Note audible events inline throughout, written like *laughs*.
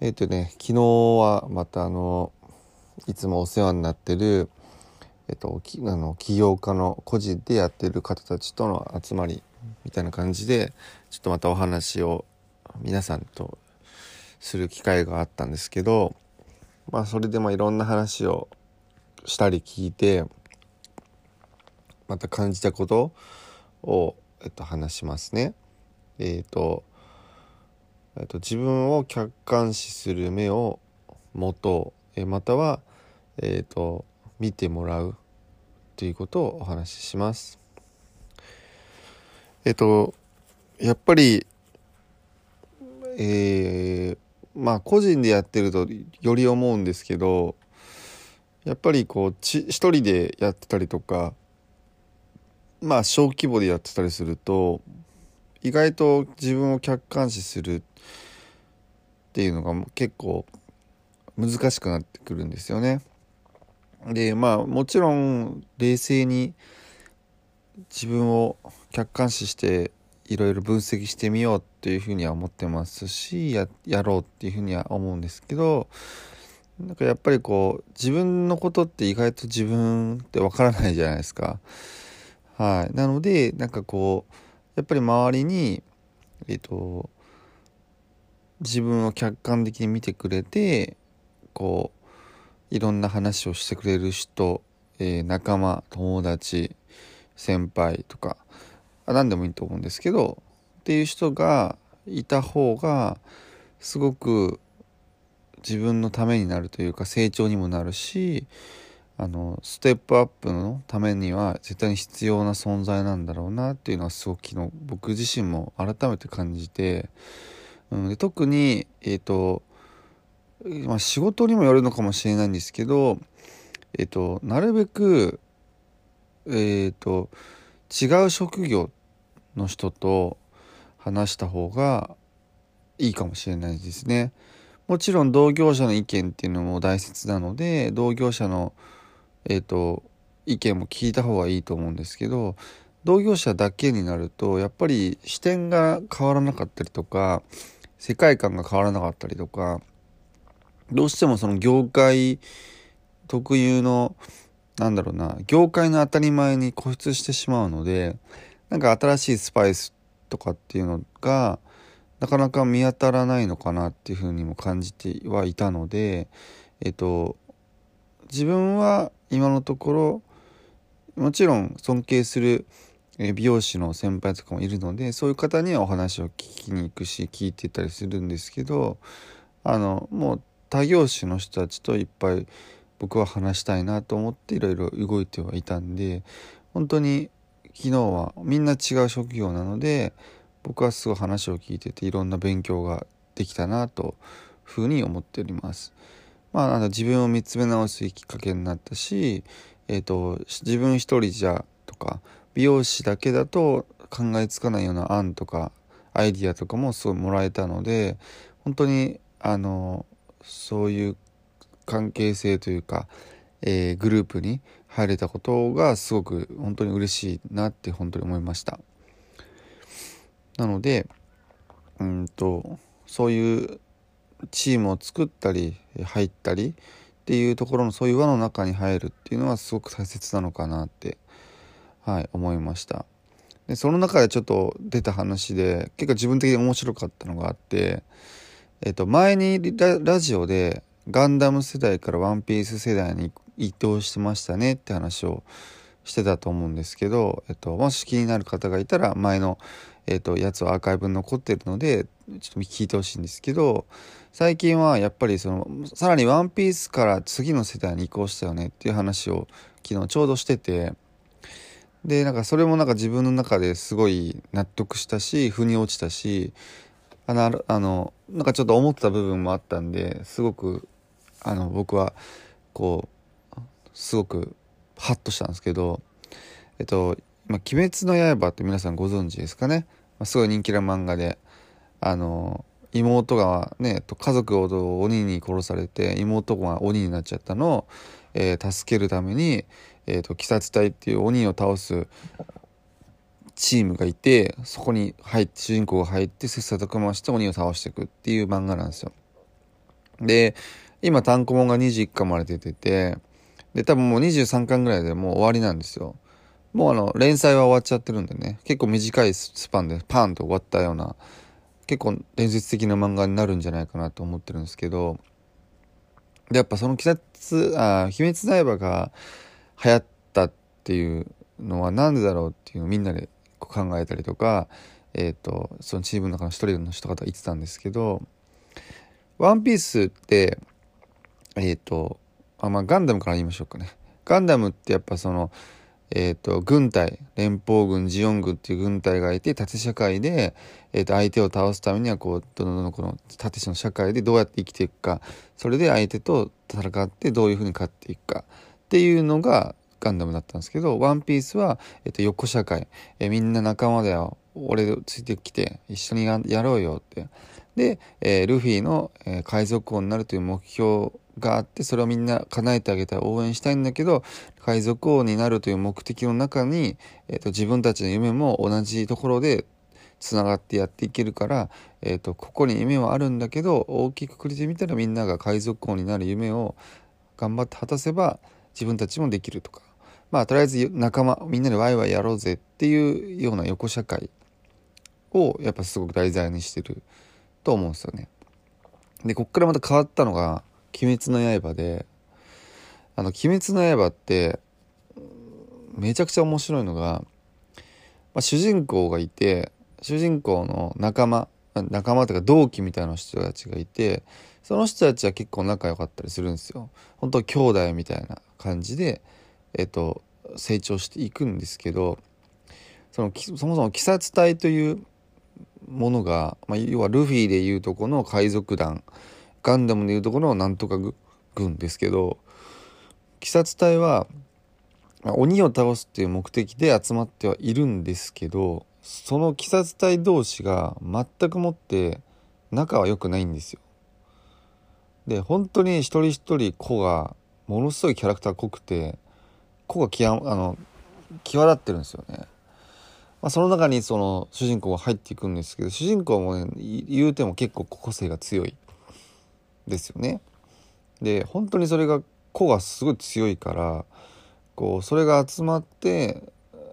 えっ、ー、とね昨日はまたあのいつもお世話になってるえっ、ー、とあの起業家の個人でやってる方たちとの集まりみたいな感じでちょっとまたお話を皆さんとする機会があったんですけどまあそれでもいろんな話をしたり聞いてまた感じたことを、えっと、話しますね。えっ、とえっと、自分を客観視する目を持とう、えまたは、えーと、見てもらうということをお話しします。えっ、とやっぱりえー、まあ個人でやってるとより思うんですけどやっぱりこうち一人でやってたりとかまあ小規模でやってたりすると意外と自分を客観視するっていうのが結構難しくなってくるんですよね。でまあもちろん冷静に自分を客観視していろいろ分析してみようっていうふうには思ってますしやろうっていうふうには思うんですけどなんかやっぱりこう自分のことって意外と自分ってわからないじゃないですか。はい、なのでなんかこうやっぱり周りにえっ、と自分を客観的に見てくれてこういろんな話をしてくれる人、えー、仲間友達先輩とか何でもいいと思うんですけどっていう人がいた方がすごく自分のためになるというか成長にもなるしあのステップアップのためには絶対に必要な存在なんだろうなっていうのはすごく昨日僕自身も改めて感じてうん、で特に、えーとまあ、仕事にもよるのかもしれないんですけど、えーと、なるべく、えーと、違う職業の人と話した方がいいかもしれないですね。もちろん同業者の意見っていうのも大切なので同業者の、えーと意見も聞いた方がいいと思うんですけど同業者だけになるとやっぱり視点が変わらなかったりとか世界観が変わらなかったりとかどうしてもその業界特有のなんだろうな業界の当たり前に固執してしまうのでなんか新しいスパイスとかっていうのがなかなか見当たらないのかなっていうふうにも感じてはいたのでえっと自分は今のところもちろん尊敬する美容師の先輩とかもいるのでそういう方にはお話を聞きに行くし聞いてたりするんですけどあのもう他業種の人たちといっぱい僕は話したいなと思っていろいろ動いてはいたんで本当に昨日はみんな違う職業なので僕はすごい話を聞いてていろんな勉強ができたなとふうに思っております。まあ、なんか自分を見つめ直すきっかけになったし、えーと自分一人じゃとか美容師だけだと考えつかないような案とかアイディアとかもすごいもらえたので本当にあのそういう関係性というか、えー、グループに入れたことがすごく本当に嬉しいなって本当に思いました。なのでうんとそういうチームを作ったり入ったりっていうところのそういう輪の中に入るっていうのはすごく大切なのかなってはい、思いました。でその中でちょっと出た話で結構自分的に面白かったのがあって、えっと、前にラジオでガンダム世代からワンピース世代に移動してましたねって話をしてたと思うんですけど、えっと、もし気になる方がいたら前の、えっと、やつはアーカイブに残ってるのでちょっと聞いてほしいんですけど最近はやっぱりそのさらにワンピースから次の世代に移行したよねっていう話を昨日ちょうどしてて。でなんかそれもなんか自分の中ですごい納得したし腑に落ちたしあのあのなんかちょっと思った部分もあったんですごくあの僕はこうすごくハッとしたんですけどえっと「まあ、鬼滅の刃」って皆さんご存知ですかね、まあ、すごい人気な漫画であの妹がね家族を鬼に殺されて妹が鬼になっちゃったのを、えー、助けるために、えーと、鬼殺隊っていう鬼を倒すチームがいてそこに入って主人公が入って切磋琢磨して鬼を倒していくっていう漫画なんですよ。で今単行本が21巻まで出ててで多分もう23巻ぐらいでもう終わりなんですよ。もうあの連載は終わっちゃってるんでね結構短いスパンでパーンと終わったような結構伝説的な漫画になるんじゃないかなと思ってるんですけどでやっぱその鬼殺あ鬼滅の刃が流行ったっていうのは何でだろうっていうのをみんなで考えたりとか、えーと、そのチームの中の一人の人方言ってたんですけど「ワンピースってえっ、ー、とあまあガンダムから言いましょうかね。ガンダムってやっぱそのえーと、軍隊。連邦軍ジオン軍っていう軍隊がいて縦社会で、えーと、相手を倒すためにはこうどんどんこの縦の社会でどうやって生きていくか。それで相手と戦ってどういうふうに勝っていくか。っていうのがガンダムだったんですけどワンピースは、えーと、横社会、えー、みんな仲間だよ。俺ついてきて一緒にやろうよって。で、えー、ルフィの、え海賊王になるという目標があってそれをみんな叶えてあげたい応援したいんだけど海賊王になるという目的の中に、えーと、自分たちの夢も同じところでつながってやっていけるから、えーと、ここに夢はあるんだけど大きくくりで見たらみんなが海賊王になる夢を頑張って果たせば自分たちもできるとかまあとりあえず仲間みんなでワイワイやろうぜっていうような横社会をやっぱすごく題材にしてると思うんですよね。でこっからまた変わったのが鬼滅の刃で、あの、鬼滅の刃って、めちゃくちゃ面白いのが、まあ、主人公がいて、主人公の仲間、仲間というか同期みたいな人たちがいて、その人たちは結構仲良かったりするんですよ。本当兄弟みたいな感じで、えっと、成長していくんですけど、その、そもそも鬼殺隊というものが、まあ、要はルフィでいうとこの海賊団ガンダムでいうところのなんとか軍ですけど鬼殺隊は鬼を倒すっていう目的で集まってはいるんですけどその鬼殺隊同士が全くもって仲は良くないんですよ。で本当に一人一人子がものすごいキャラクター濃くて子が際あの際立ってるんですよね。まあ、その中にその主人公が入っていくんですけど主人公もね言うても結構個性が強いですよね。で本当にそれが個がすごい強いからこうそれが集まって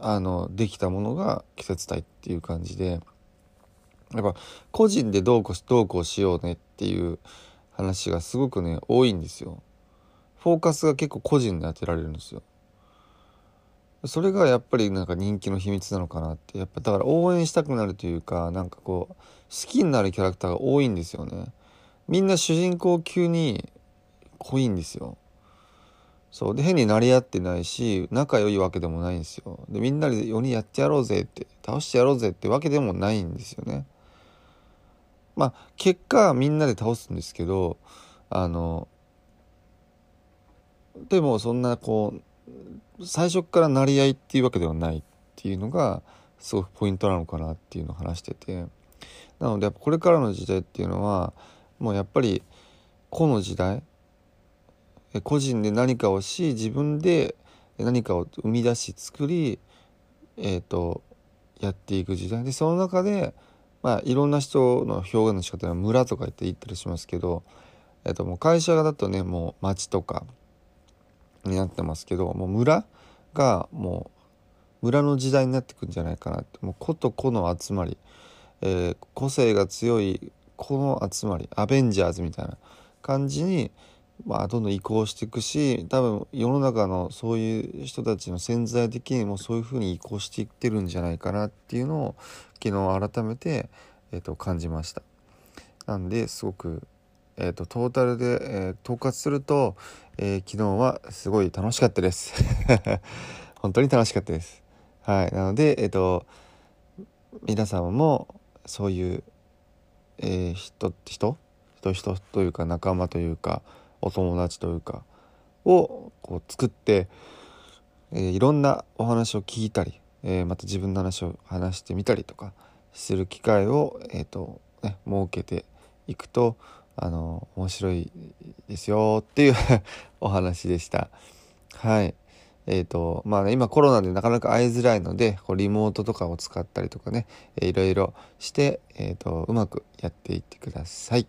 あのできたものが季節体っていう感じでやっぱ個人でどうこうどうこうしようねっていう話がすごくね多いんですよ。フォーカスが結構個人で当てられるんですよ。それがやっぱりなんか人気の秘密なのかなってやっぱだから応援したくなるというかなんかこう好きになるキャラクターが多いんですよね。みんな主人公級に濃いんですよ。そうで変になり合ってないし仲良いわけでもないんですよ。でみんなで4人やってやろうぜって倒してやろうぜってわけでもないんですよね。まあ結果みんなで倒すんですけどあのでもそんなこう最初からなり合いっていうわけではないっていうのがすごくポイントなのかなっていうのを話しててなのでやっぱこれからの時代っていうのはもうやっぱり個の時代？個人で何かをし自分で何かを生み出し作りえっ、ー、とやっていく時代。でその中でまあいろんな人の表現の仕方は村とか言って言ったりしますけど、えー、ともう会社だとねもう町とかになってますけどもう村がもう村の時代になってくんじゃないかなって。もう個と個の集まり、えー、個性が強いこの集まりアベンジャーズみたいな感じに、まあ、どんどん移行していくし多分世の中のそういう人たちの潜在的にもそういうふうに移行していってるんじゃないかなっていうのを昨日改めて、えー、と感じました。なんですごく、えーと、トータルで、えー、統括すると、えー、昨日はすごい楽しかったです。*laughs* 本当に楽しかったです。はい、なので、えーと皆様もそういうえー、人人？人人というか仲間というかお友達というかをこう作って、えー、いろんなお話を聞いたり、えー、また自分の話を話してみたりとかする機会を、えーとね、設けていくとあの面白いですよっていう *laughs* お話でした。はい。えっ、ー、とまあ、ね、今コロナでなかなか会いづらいのでこうリモートとかを使ったりとかね、えー、いろいろして、えーとうまくやっていってください。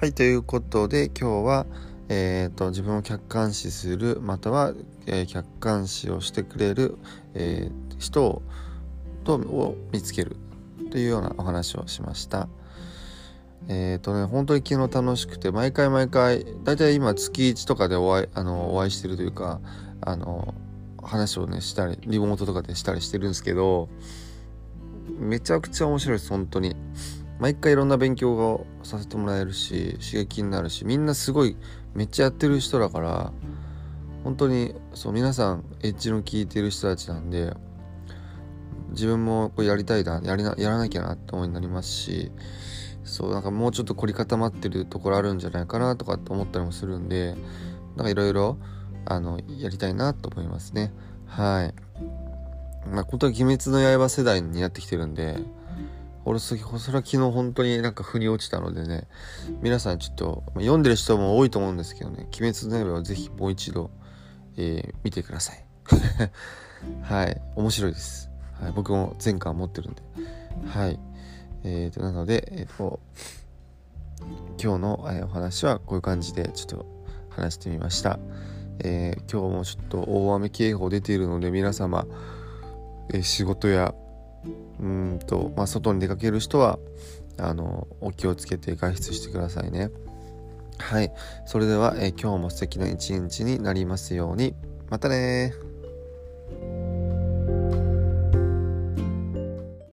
はい、ということで今日は、えーと、自分を客観視するまたは、えー、客観視をしてくれる、えー、人をとを見つけるというようなお話をしました。えっ、ー、とね本当に昨日楽しくて毎回毎回大体今月1とかでお会いあのお会いしてるというかあの話をねしたりリモートとかでしたりしてるんですけどめちゃくちゃ面白いです本当に。毎回いろんな勉強をさせてもらえるし刺激になるしみんなすごいめっちゃやってる人だから本当にそう皆さんエッジの効いてる人たちなんで自分もこれやりたいなやりなやらなきゃなって思いになりますしそうなんかもうちょっと凝り固まってるところあるんじゃないかなとかって思ったりもするんでなんかいろいろあのやりたいなと思いますね。はい。まあ本当に鬼滅の刃世代になってきてるんで俺それは昨日本当になんか腑に落ちたのでね皆さんちょっと読んでる人も多いと思うんですけどね「鬼滅の刃」をぜひもう一度、えー、見てください。*laughs* はい。面白いです、はい、僕も前回持ってるんで。はい。えーとなのでえっ、ー、と今日の、えー、お話はこういう感じでちょっと話してみました、えー、今日もちょっと大雨警報出ているので皆様、えー、仕事やうんと、まあ、外に出かける人はあのお気をつけて外出してくださいね。はい。それでは、え今日も素敵な一日になりますように。またね